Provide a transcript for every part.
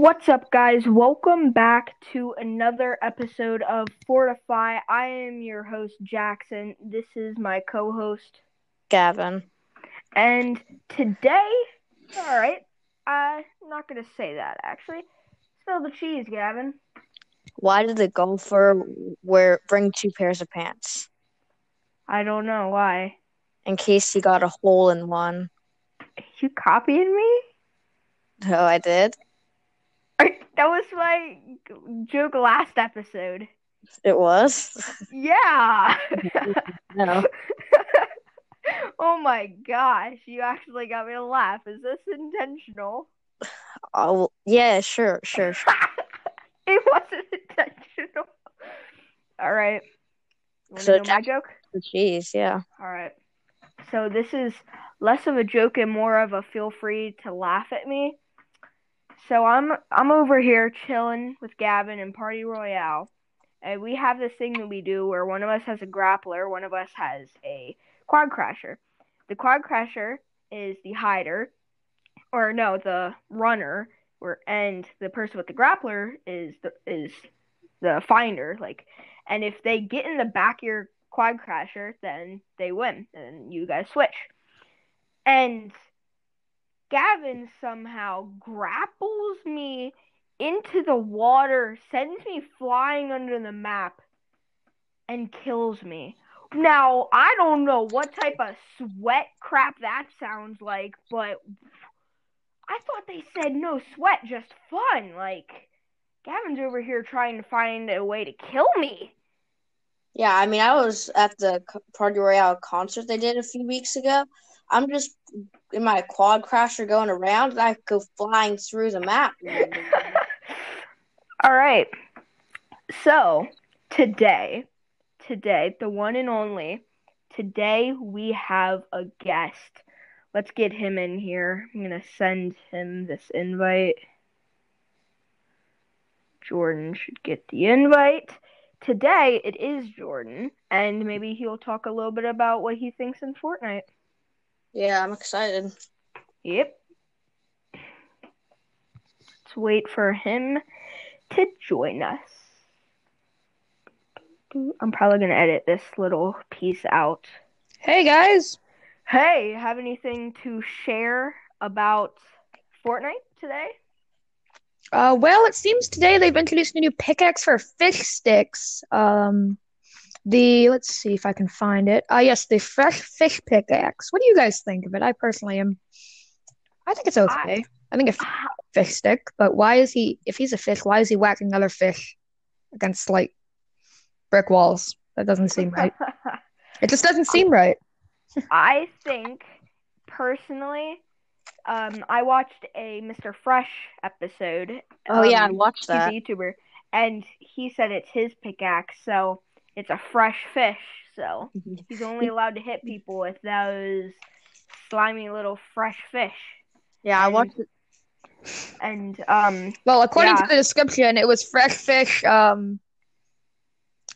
What's up, guys? Welcome back to another episode of Fortify. I am your host, Jackson. This is my co host, Gavin. And today, all right, I'm not going to say that actually. Spill the cheese, Gavin. Why did the golfer wear bring two pairs of pants? I don't know why. In case he got a hole in one. You copying me? No, I did. That was my joke last episode. It was. Yeah. no. oh my gosh, you actually got me to laugh. Is this intentional? Oh yeah, sure, sure, sure. it wasn't intentional. All right. Wanna So my joke? Jeez, yeah. All right. So this is less of a joke and more of a feel free to laugh at me. So I'm I'm over here chilling with Gavin and Party Royale. And we have this thing that we do where one of us has a grappler, one of us has a quad crasher. The quad crasher is the hider, or no, the runner, or and the person with the grappler is the is the finder. Like, and if they get in the back of your quad crasher, then they win, and you guys switch. And Gavin somehow grapples me into the water, sends me flying under the map, and kills me. Now, I don't know what type of sweat crap that sounds like, but I thought they said no sweat, just fun. Like, Gavin's over here trying to find a way to kill me. Yeah, I mean, I was at the Party Royale concert they did a few weeks ago. I'm just in my quad crasher going around, I go flying through the map. All right. So, today, today, the one and only, today we have a guest. Let's get him in here. I'm to send him this invite. Jordan should get the invite. Today it is Jordan, and maybe he'll talk a little bit about what he thinks in Fortnite. Yeah, I'm excited. Yep. Let's wait for him to join us. I'm probably going to edit this little piece out. Hey guys. Hey, have anything to share about Fortnite today? Uh, well, it seems today they've introduced a new pickaxe for fish sticks. Um, the let's see if I can find it. Uh, yes, the fresh fish pickaxe. What do you guys think of it? I personally am. I think it's okay. I, think a f- fish stick, but why is he? If he's a fish, why is he whacking other fish against like brick walls? That doesn't seem right. It just doesn't seem right. I think personally, um, I watched a Mr. Fresh episode. Oh yeah, I um, watched he's that. a YouTuber, and he said it's his pickaxe, so it's a fresh fish. So he's only allowed to hit people with those slimy little fresh fish. Yeah, I watched it. And um, Well, according Yeah. to the description, it was fresh fish. Um,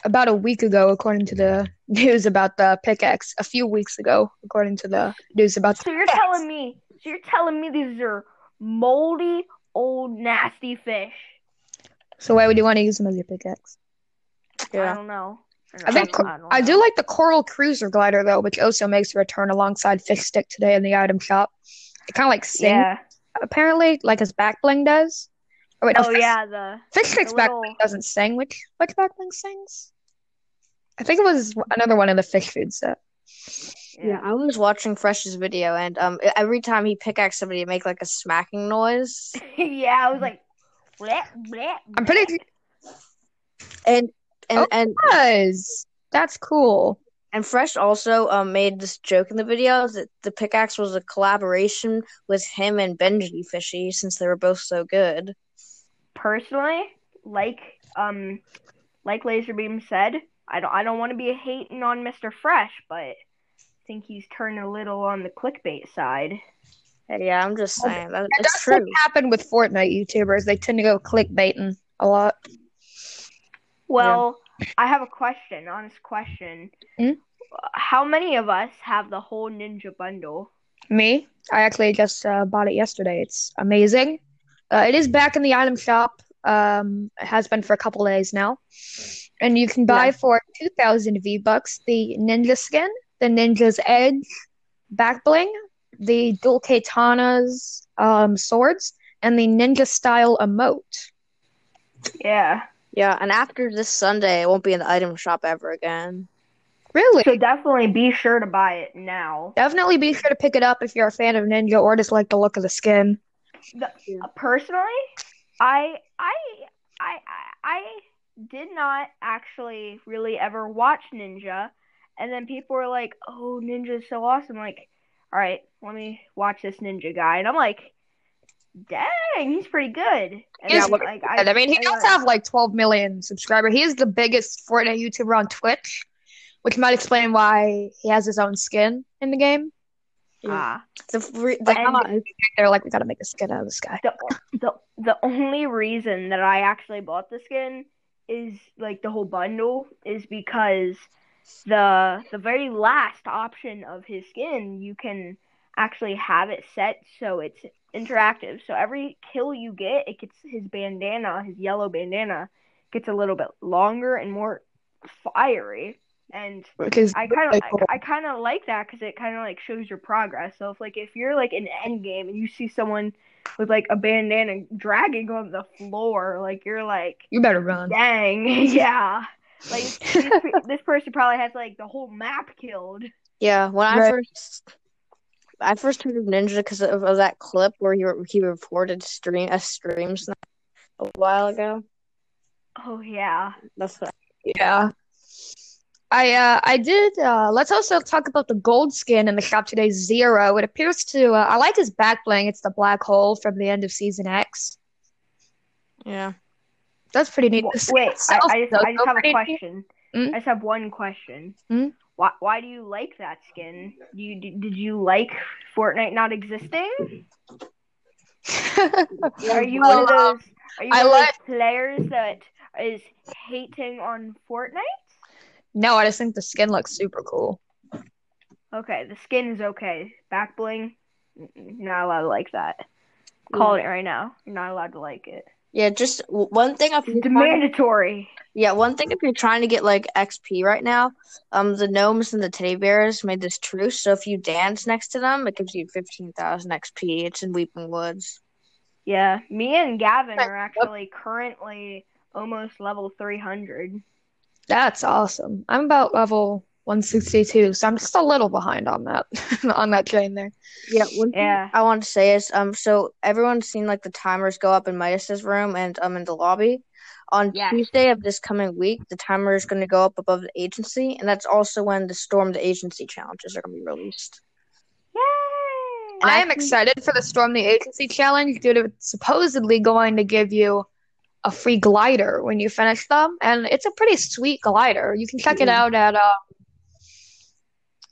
about a week ago, according to the news about the pickaxe. A few weeks ago, according to the news about the so you're pickaxe. telling me, so you're telling me these are moldy, old, nasty fish? So why would you want to use them as your pickaxe? Yeah. I don't know. I think don't I do like the coral cruiser glider though, which also makes a return alongside fish stick today in the item shop. It kind of like sings Yeah. apparently, like his back bling does. Oh wait, no, Oh fish, yeah, the fish stick's the back bling doesn't sing. Which which back bling sings? I think it was another one in the fish food set. Yeah, I was watching Fresh's video, and um, every time he pickaxe somebody, it make like a smacking noise. yeah, I was like, bleh, bleh, I'm pretty And and Oh. and was. That's cool. and Fresh also um made this joke in the video that the pickaxe was a collaboration with him and Benjyfishy since they were both so good. personally, like um, like Lazarbeam said, I don't I don't want to be hating on Mr. Fresh, but I think he's turned a little on the clickbait side. Yeah, I'm just saying that it's does true. like happen with Fortnite YouTubers. They tend to go clickbaiting a lot. Well, I have a question, honest question. Hmm? How many of us have the whole Ninja bundle? Me, I actually just uh, bought it yesterday. It's amazing. Uh, it is back in the item shop. Um, it has been for a couple days now, and you can buy Yeah. for two thousand V bucks the ninja skin, the ninja's edge, back bling, the dual katanas, um, swords, and the ninja style emote. Yeah. Yeah, and after this Sunday, it won't be in the item shop ever again. Really? So definitely be sure to buy it now. Definitely be sure to pick it up if you're a fan of ninja or just like the look of the skin. Uh, personally, I I I I I did not actually really ever watch Ninja, and then people were like, "Oh, Ninja's so awesome!" Like, all right, let me watch this Ninja guy, and I'm like, "Dang, he's pretty good." And He's then, like, And I mean, he does I- have like 12 million subscribers. He is the biggest Fortnite YouTuber on Twitch, which might explain why he has his own skin in the game. ah. The free, the And- They're like, we gotta make a skin out of this guy. the the the only reason that I actually bought the skin is like the whole bundle is because the the very last option of his skin you can actually have it set so it's interactive. So every kill you get, it gets his bandana, his yellow bandana gets a little bit longer and more fiery. And Which is I kind of cool. I, I kind of like that because it kind of like shows your progress. So if like if you're like in end game and you see someone with like a bandana dragging on the floor, like you're like, You better run. dang, yeah, like this, this person probably has like the whole map killed. yeah, when I Right. first I first heard of Ninja because of, of that clip where he he reported stream a stream a while ago. Oh yeah, That's what. Yeah. I uh I did uh let's also talk about the gold skin in the shop today, Zero. It appears to uh, I like his back bling. It's the black hole from the end of season X. Yeah. That's pretty neat. W- The skin wait, I, I just I just have a question. Mm? I just have one question. Mm? Why why do you like that skin? You did you like Fortnite not existing? Are you Well, one of um, those? Are you I one of those players that is hating on Fortnite? No, I just think the skin looks super cool. Okay, the skin is okay. Back bling, not allowed to like that. Call it right now. You're not allowed to like it. Yeah, just one thing. You're It's mandatory. Yeah, one thing if you're trying to get like XP right now, um, the gnomes and the teddy bears made this truce. So if you dance next to them, it gives you fifteen thousand XP. It's in Weeping Woods. Yeah, me and Gavin are actually currently almost level 300. That's awesome. I'm about level 162, so I'm just a little behind on that on that train there. Yeah, one thing Yeah. I want to say is um, so everyone's seen like the timers go up in Midas's room and um in the lobby. On. Tuesday of this coming week, the timer is going to go up above the agency, and that's also when the Storm the Agency challenges are going to be released. Yay! And I am actually- excited for the Storm the Agency challenge due to it's supposedly going to give you a free glider when you finish them, and it's a pretty sweet glider. You can check it Mhm. out at uh,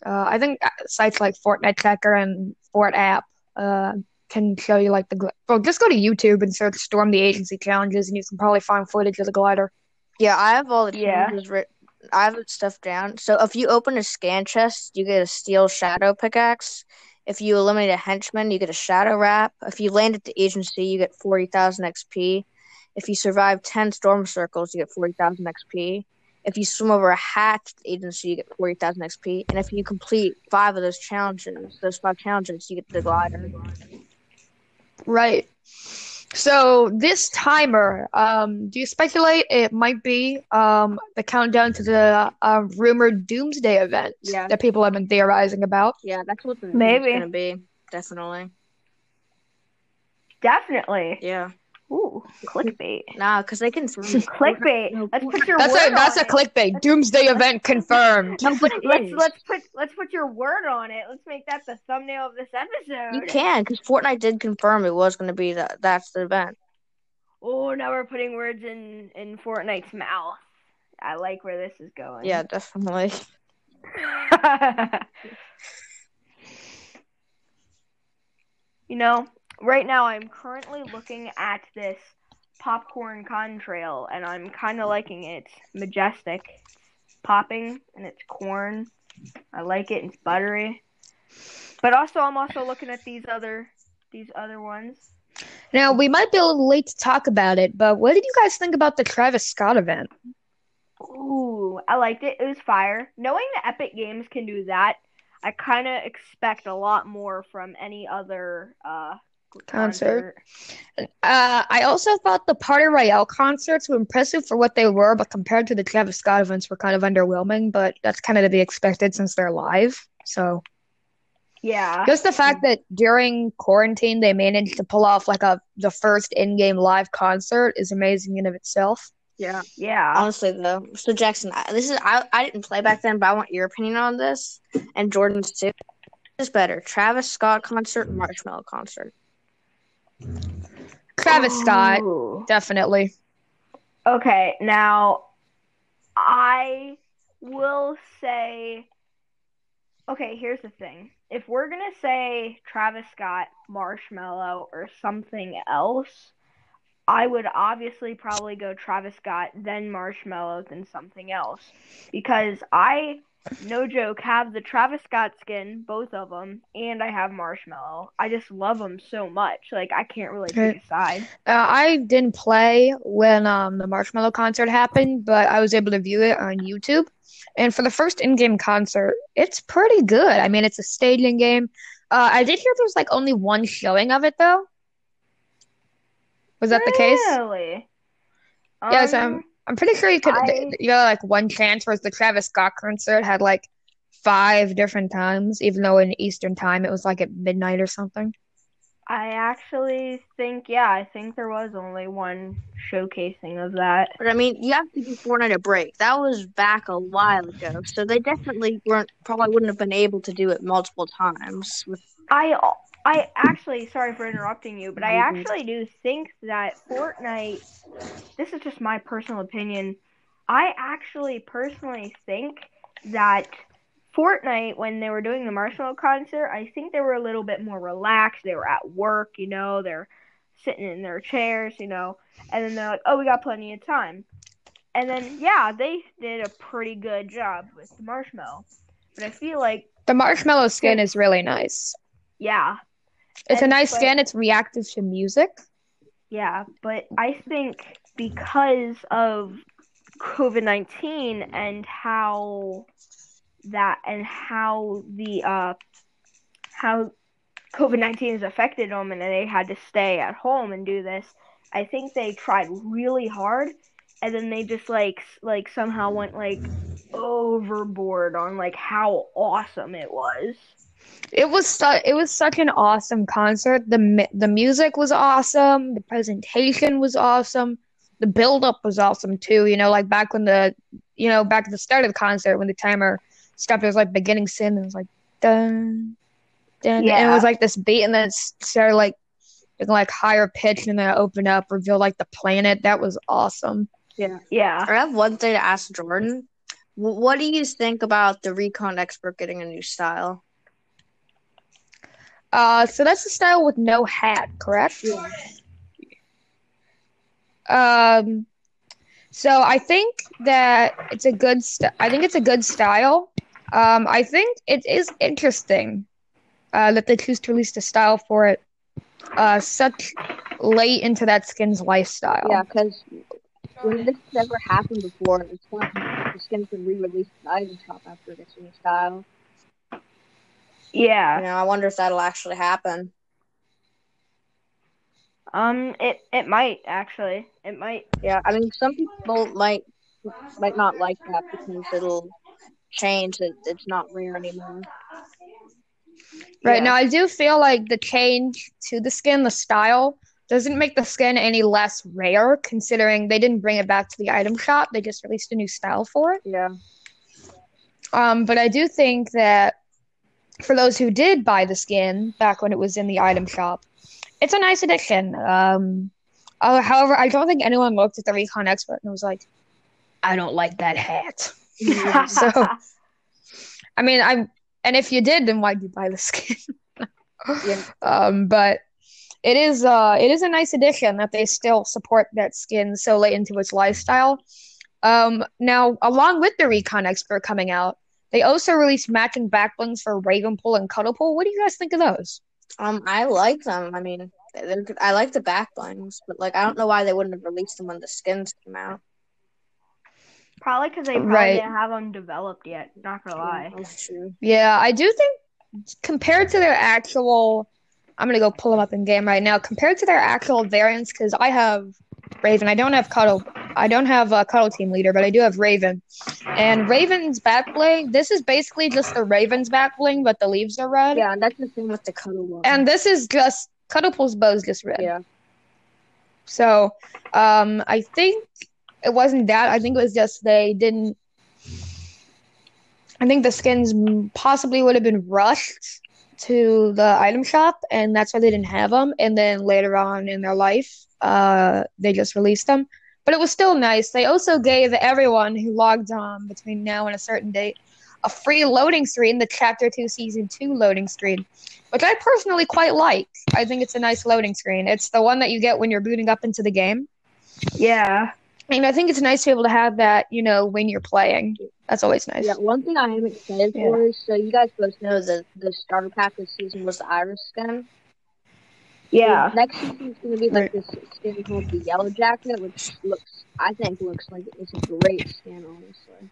uh, I think uh, sites like Fortnite Checker and Fort App uh, can show you like the gl- well. Just go to YouTube and search Storm the Agency challenges, and you can probably find footage of the glider. Yeah, I have all the Yeah. challenges writ- I have stuff down. So if you open a scan chest, you get a steel shadow pickaxe. If you eliminate a henchman, you get a shadow wrap. If you land at the agency, you get forty thousand XP. If you survive ten storm circles, you get forty thousand XP. If you swim over a hatch at the agency, you get forty thousand XP. And if you complete five of those challenges, those five challenges, you get the glider. Right. So this timer, um, do you speculate it might be um, the countdown to the uh, rumored Doomsday event Yeah. that people have been theorizing about? Yeah, that's what the Maybe. going to be. Definitely. Definitely. Yeah. Ooh, clickbait. Nah, because they can. Clickbait. Let's put your That's word a that's on a it. clickbait. Doomsday event confirmed. No, but Let's let's put let's put your word on it. Let's make that the thumbnail of this episode. You can, because Fortnite did confirm it was going to be that. That's the event. Oh, now we're putting words in in Fortnite's mouth. I like where this is going. Yeah, definitely. you know, right now I'm currently looking at this popcorn contrail and I'm kind of liking it. It's majestic. It's popping and it's corn. I like it. It's buttery. But also I'm also looking at these other these other ones. Now, we might be a little late to talk about it, but what did you guys think about the Travis Scott event? Ooh, I liked it. It was fire. Knowing that Epic Games can do that, I kind of expect a lot more from any other uh Concert. Uh, I also thought the Party Royale concerts were impressive for what they were, but compared to the Travis Scott events, were kind of underwhelming. But that's kind of to be expected since they're live. So Yeah. just the fact that during quarantine they managed to pull off like a the first in-game live concert is amazing in of itself. Yeah. Yeah. Honestly, though, so Jackson, I- this is I, I didn't play back then, but I want your opinion on this and Jordan's too. Is better, Travis Scott concert, Marshmello concert? Travis Scott, Ooh. definitely. Okay, now I will say Okay, here's the thing. If we're going to say Travis Scott, Marshmello or something else, I would obviously probably go Travis Scott, then Marshmello, then something else because I no joke have the Travis Scott skin, both of them, and I have Marshmello. I just love them so much. Like I can't really pick a side. Uh, I didn't play when um the Marshmello concert happened, but I was able to view it on YouTube. And for the first in-game concert, it's pretty good. I mean, it's a stadium game. Uh, I did hear there's like only one showing of it though. Was that the case? Really? Yes, Um, um, I'm pretty sure you could. I- You know, like one chance, whereas the Travis Scott concert had like five different times, even though in Eastern time it was like at midnight or something. I actually think, yeah, I think there was only one showcasing of that. But I mean, you have to give Fortnite a break. That was back a while ago, so they definitely weren't probably wouldn't have been able to do it multiple times. With I, I actually, sorry for interrupting you, but I Mhm. actually do think that Fortnite, this is just my personal opinion, I actually personally think that Fortnite, when they were doing the Marshmello concert, I think they were a little bit more relaxed. They were at work, you know, they're sitting in their chairs, you know, and then they're like, oh, we got plenty of time. And then, yeah, they did a pretty good job with the Marshmello. But I feel like, The Marshmello skin is really nice. yeah, It's a nice but- skin. It's reactive to music. Yeah, but I think because of COVID 19 and how that and how the uh how COVID 19 has affected them and they had to stay at home and do this, I think they tried really hard and then they just like like somehow went like overboard on like how awesome it was. It was su- it was such an awesome concert. The mi- the music was awesome. The presentation was awesome. The build up was awesome too. You know, like back when the you know back at the start of the concert when the timer stopped, it was like beginning sin and it was like dun dun, yeah. and it was like this beat, and then it started like getting, like higher pitch, and then it opened up, revealed like the planet. That was awesome. yeah, Yeah. I have one thing to ask Jordan. What do you think about the Recon Expert getting a new style? Uh, so that's the style with no hat, correct? Um, so I think that it's a good. St- I think it's a good style. Um, I think it is interesting uh, that they choose to release the style for it uh, such late into that skin's lifestyle. Yeah, because when this has ever happened before, it's not the skin can re-release the item shop after a new style. Yeah. You know, I wonder if that'll actually happen. Um it it might actually. It might Yeah, I mean, some people might might not like that because it'll change that it's not rare anymore. Right Yeah. now, I do feel like the change to the skin, the style, doesn't make the skin any less rare, considering they didn't bring it back to the item shop. They just released a new style for it. Yeah. Um, but I do think that for those who did buy the skin back when it was in the item shop, it's a nice addition. Um, uh, however, I don't think anyone looked at the Recon Expert and was like, "I don't like that hat." So, I mean, I'm, and if you did, then why'd you buy the skin? Yeah. Um, but it is, uh, it is a nice addition that they still support that skin so late into its lifestyle. Um, now, along with the Recon Expert coming out, they also released matching backblings for Ravenpool and Cuddlepool. What do you guys think of those? Um, I like them. I mean, I like the back blings, but like I don't know why they wouldn't have released them when the skins came out. Probably because they probably Right. didn't have them developed yet. Not gonna lie. That's true. Yeah, I do think compared to their actual, I'm gonna go pull them up in game right now. Compared to their actual variants, because I have Raven, I don't have Cuddle, I don't have a Cuddle Team Leader, but I do have Raven. And Raven's back bling, this is basically just the Raven's back bling, but the leaves are red. Yeah, and that's the thing with the cuddle one. And this is just Cuddlepool's bow is just red. yeah, So, um, I think it wasn't that. I think it was just they didn't. I think the skins possibly would have been rushed to the item shop, and that's why they didn't have them. And then later on in their life, uh, they just released them. But it was still nice. They also gave everyone who logged on between now and a certain date a free loading screen, the Chapter 2 Season 2 loading screen, which I personally quite like. I think it's a nice loading screen. It's the one that you get when you're booting up into the game. Yeah. And I think it's nice to be able to have that, you know, when you're playing. That's always nice. yeah. One thing I am excited Yeah. for is so you guys both know that the starter pack this season was the Iris skin. Yeah. Next season is going to be like Right. this skin called the Yellow Jacket, which looks, I think, looks like it's a great skin, honestly.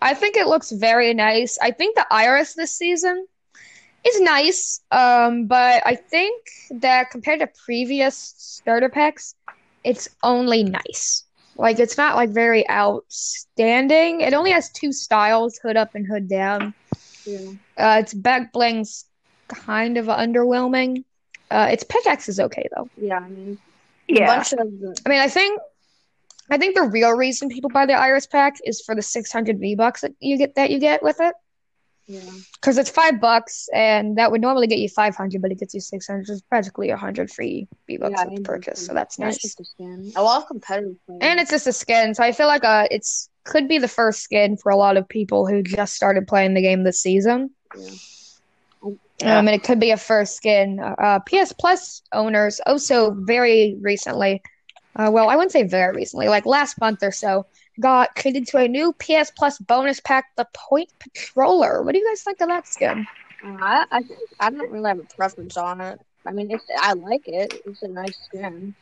I think it looks very nice. I think the iris this season is nice, um, but I think that compared to previous starter packs, it's only nice. Like it's not like very outstanding. It only has two styles, hood up and hood down. Yeah. Uh, its back bling's kind of underwhelming. Uh, its pickaxe is okay though. Yeah, I mean, Yeah. bunch of I mean, I think, I think the real reason people buy the Iris pack is for the 600 V bucks that you get that you get with it, yeah. because it's five bucks, and that would normally get you 500, but it gets you 600. It's practically 100 free V bucks Yeah, I mean, purchase, so that's That's nice. just a skin. A lot of competitive players. And it's just a skin, so I feel like uh, it's could be the first skin for a lot of people who just started playing the game this season. Yeah. Yeah. Um, and it could be a first skin. Uh, PS Plus owners also very recently, uh, well, I wouldn't say very recently, like last month or so, got treated to a new PS Plus bonus pack, the Point Patroller. What do you guys think of that skin? Uh, I, I I don't really have a preference on it. I mean, it's I like it. It's a nice skin.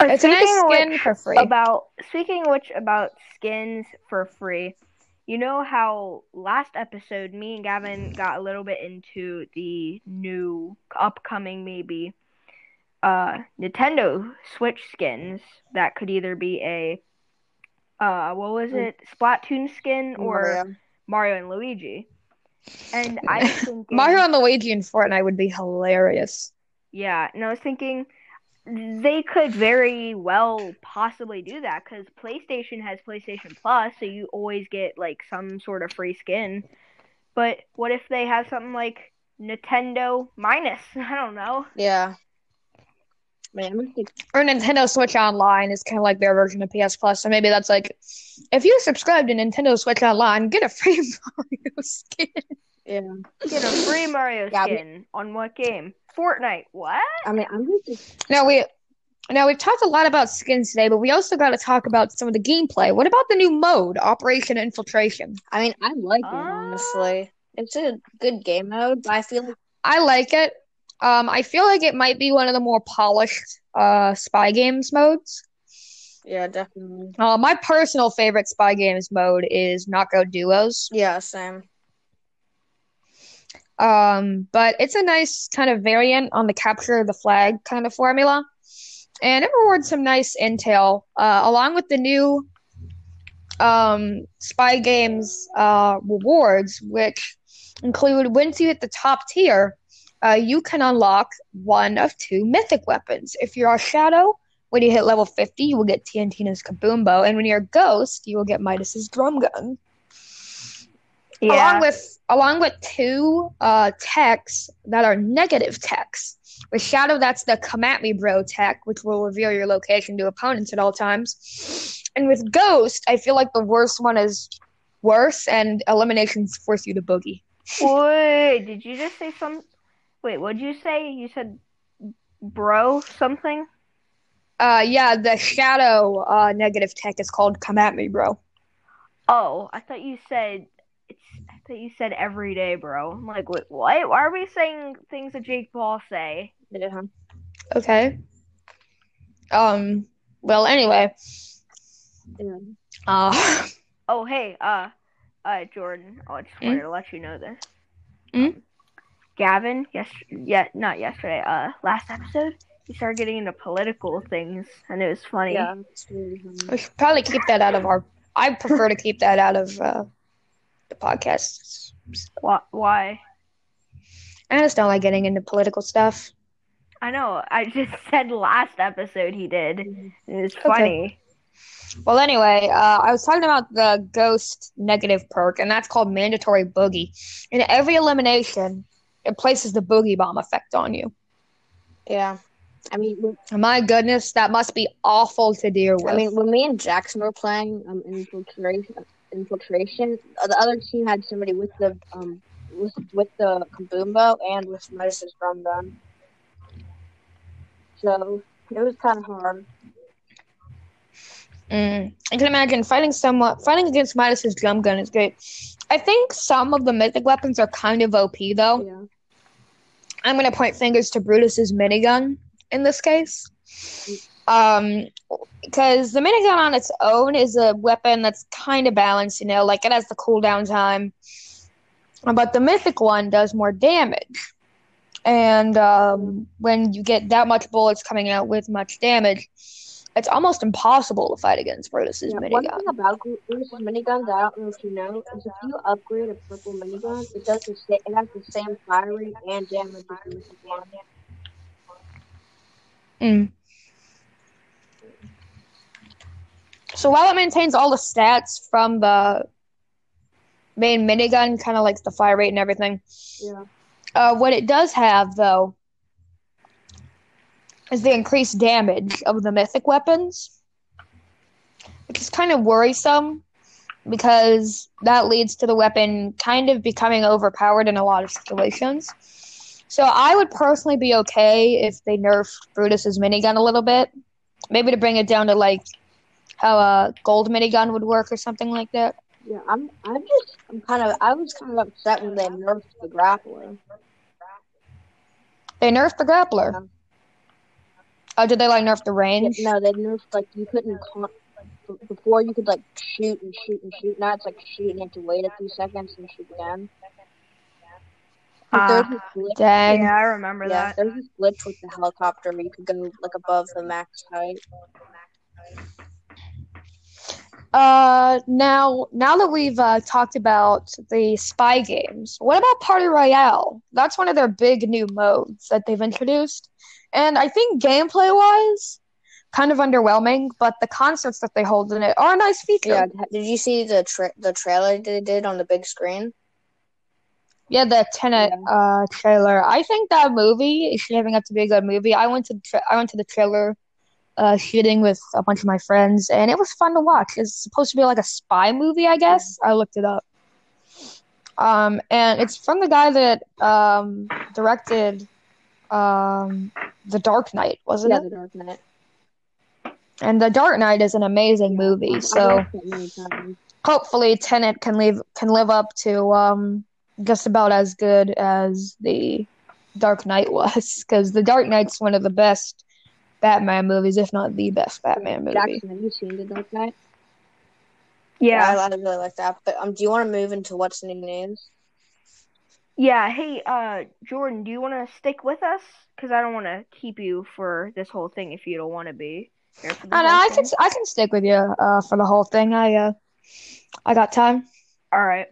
It's a nice speaking skin which, for free. About speaking of which about skins for free. You know how last episode me and Gavin got a little bit into the new upcoming maybe uh Nintendo Switch skins that could either be a uh what was it? Splatoon skin or Mario. Mario and Luigi. And I was thinking Mario and Luigi in Fortnite would be hilarious. Yeah, and I was thinking they could very well possibly do that because PlayStation has PlayStation Plus, so you always get like some sort of free skin. But what if they have something like Nintendo minus? I don't know. Yeah. Man. Or Nintendo Switch Online is kind of like their version of PS Plus, so maybe that's like, if you subscribe to Nintendo Switch Online, get a free Mario skin. Yeah. Get a free Mario Yeah, we- skin on what game? Fortnite. What? I mean, I'm gonna think. Now we now we've talked a lot about skins today, but we also got to talk about some of the gameplay. What about the new mode, Operation Infiltration? I mean, I like it Uh, honestly. It's a good game mode, but I feel like I like it. Um, I feel like it might be one of the more polished uh spy games modes. yeah, definitely. Uh, my personal favorite spy games mode is knockout duos. Yeah, same. Um, but it's a nice kind of variant on the capture the flag kind of formula. And it rewards some nice intel, uh, along with the new um, Spy Games uh, rewards, which include once you hit the top tier, uh, you can unlock one of two mythic weapons. If you're a Shadow, when you hit level 50, you will get TNTina's Kaboom Bow, and when you're a Ghost, you will get Midas's Drum Gun along with along with two uh texts that are negative texts. With Shadow, that's the come at me bro tech, which will reveal your location to opponents at all times. And with Ghost, I feel like the worst one is worse, and eliminations force you to boogie. Wait, did you just say some? Wait, what did you say? You said bro something? Uh, yeah, the Shadow uh negative tech is called come at me bro. Oh, I thought you said it's. I thought that you said every day, bro. I'm like, wait, what? Why are we saying things that Jake Paul say? Yeah. Okay. Um. Well, anyway. yeah. Uh. Oh, hey, uh, uh, Jordan. Oh, I just Hmm? wanted to let you know this. Hmm? Um, Gavin, yes, yeah, not yesterday. Uh, last episode, he started getting into political things, and it was funny. Yeah. Really funny. We should probably keep that out of our. I prefer to keep that out of uh, the podcast. Why? Why? I just don't like getting into political stuff. I know. I just said last episode he did. It was Okay. funny. Well, anyway, uh, I was talking about the ghost negative perk, and that's called mandatory boogie. In every elimination, it places the boogie bomb effect on you. Yeah. I mean, my goodness, that must be awful to deal with. I mean, when me and Jackson were playing um, in infiltration, infiltration, uh, the other team had somebody with the um with with the Kaboom Bow and with Midas's drum gun. So it was kind of hard. Mm. I can imagine fighting someone fighting against Midas's drum gun is great. I think some of the mythic weapons are kind of OP though. Yeah. I'm gonna point fingers to Brutus's minigun in this case. Um, because the minigun on its own is a weapon that's kind of balanced, you know, like it has the cooldown time, but the mythic one does more damage. And um, when you get that much bullets coming out with much damage, it's almost impossible to fight against Brutus's Yeah, one minigun. thing about Bruce's miniguns, I don't know if you know, is if you upgrade a purple minigun, it does the same. It has the same fire rate and damage. Mm. So while it maintains all the stats from the main minigun, kind of like the fire rate and everything, Yeah. uh, what it does have though is the increased damage of the mythic weapons, which is kind of worrisome because that leads to the weapon kind of becoming overpowered in a lot of situations. So I would personally be okay if they nerfed Brutus's minigun a little bit, maybe to bring it down to like how a gold minigun would work or something like that. Yeah, I'm. I'm just. I'm kind of. I was kind of upset when they nerfed the grappler. They nerfed the grappler. Yeah. Oh, did they like nerf the Yeah, range? no, they nerfed like you couldn't. Con- b- before you could like shoot and shoot and shoot. Now it's like shoot and you have to wait a few seconds and shoot again. Like, Ah, there's this glitch. Dang. yeah, I remember Yeah, that. there's this glitch with the helicopter where you could go like above the max height. Uh, now now that we've uh, talked about the spy games, what about Party Royale? That's one of their big new modes that they've introduced, and I think gameplay wise, kind of underwhelming. But the concerts that they hold in it are a nice feature. Yeah, did you see the tra- the trailer they did on the big screen? Yeah, the Tenet uh trailer. I think that movie is shaping up to be a good movie. I went to tra- I went to the trailer uh shooting with a bunch of my friends, and it was fun to watch. It's supposed to be like a spy movie, I guess. I looked it up. Um, and it's from the guy that um directed um The Dark Knight, wasn't Yeah, it? Yeah, The Dark Knight. And The Dark Knight is an amazing movie. So watched it many times. hopefully Tenet can live can live up to um just about as good as the Dark Knight was because the Dark Knight's one of the best Batman movies, if not the best Batman movie. Jackson, have you seen the Dark Knight? Yeah, I, I really like that. But um, do you want to move into what's new news? yeah. Hey, uh, Jordan, do you want to stick with us? Because I don't want to keep you for this whole thing if you don't want to be here for I know I can. I can stick with you uh for the whole thing. I uh I got time. All right.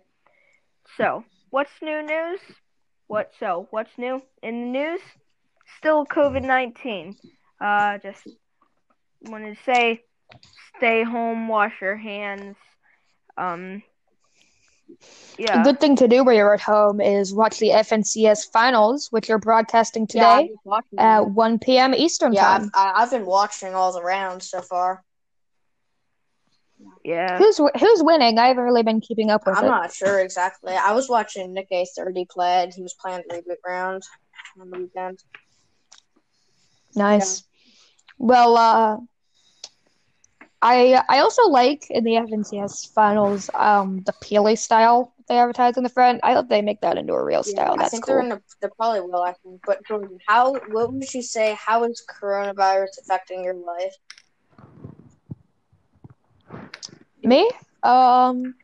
So, what's new news? What so? What's new in the news? Still COVID nineteen. Uh, just wanted to say, stay home, wash your hands. Um, A yeah. good thing to do when you're at home is watch the FNCS finals, which are broadcasting today was watching at 1 p.m. Eastern Yeah, I've, time. I- I've been watching all the rounds so far. Yeah. Who's who's winning? I haven't really been keeping up with I'm it. not sure exactly. I was watching NickEh30 play, and he was playing the reboot round on the weekend. Nice. Well, uh, I I also like in the FNCS finals um the Pele style they advertise on the front. I hope they make that into a real style. I That's think cool. they're in the, they probably will. I think. But Jordan, how? What would you say? How is coronavirus affecting your life? Me? Um.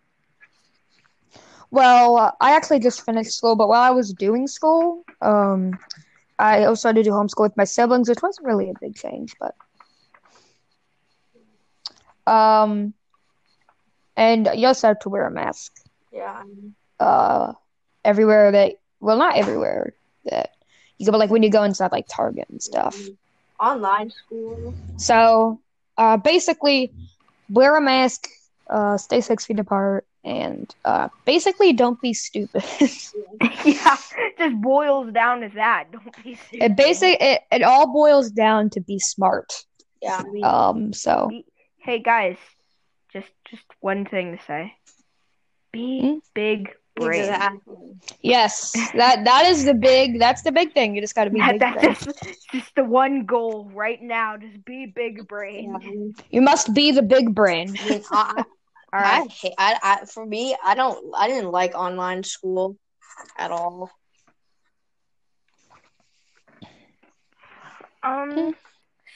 Well, I actually just finished school, but while I was doing school, um, I also had to do homeschool with my siblings, which wasn't really a big change, but um, and you also have to wear a mask. Yeah. Uh, everywhere that well, not everywhere that you go, but like when you go inside like Target and stuff. Online school. So, uh, basically, wear a mask, uh, stay six feet apart, and uh, basically don't be stupid. yeah, just boils down to that. Don't be stupid. it basic it, it all boils down to be smart. Yeah. I Um, so Hey guys, just just one thing to say. Be Hmm? big brain. exactly. yes, that that is the big that's the big thing. You just got to be That, big. that's just, just the one goal right now. Just be big brain. Yeah, You must be the big brain. I, mean, I, I, hate, I, I, for me, I don't, I didn't like online school at all. Um.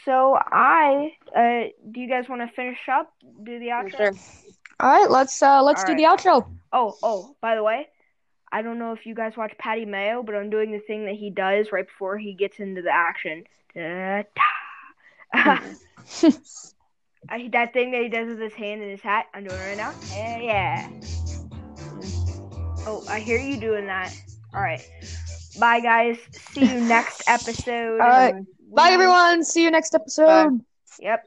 So I, uh, do you guys want to finish up? Do the outro? Sure. All right, let's uh let's All do the outro. Oh, oh. By the way, I don't know if you guys watch Patty Mayo, but I'm doing the thing that he does right before he gets into the action. Da, da. I, that thing that he does with his hand and his hat. I'm doing it right now. Yeah, yeah. Oh, I hear you doing that. All right. Bye, guys. See you next episode. All right. Bye, everyone. See you next episode. Yep.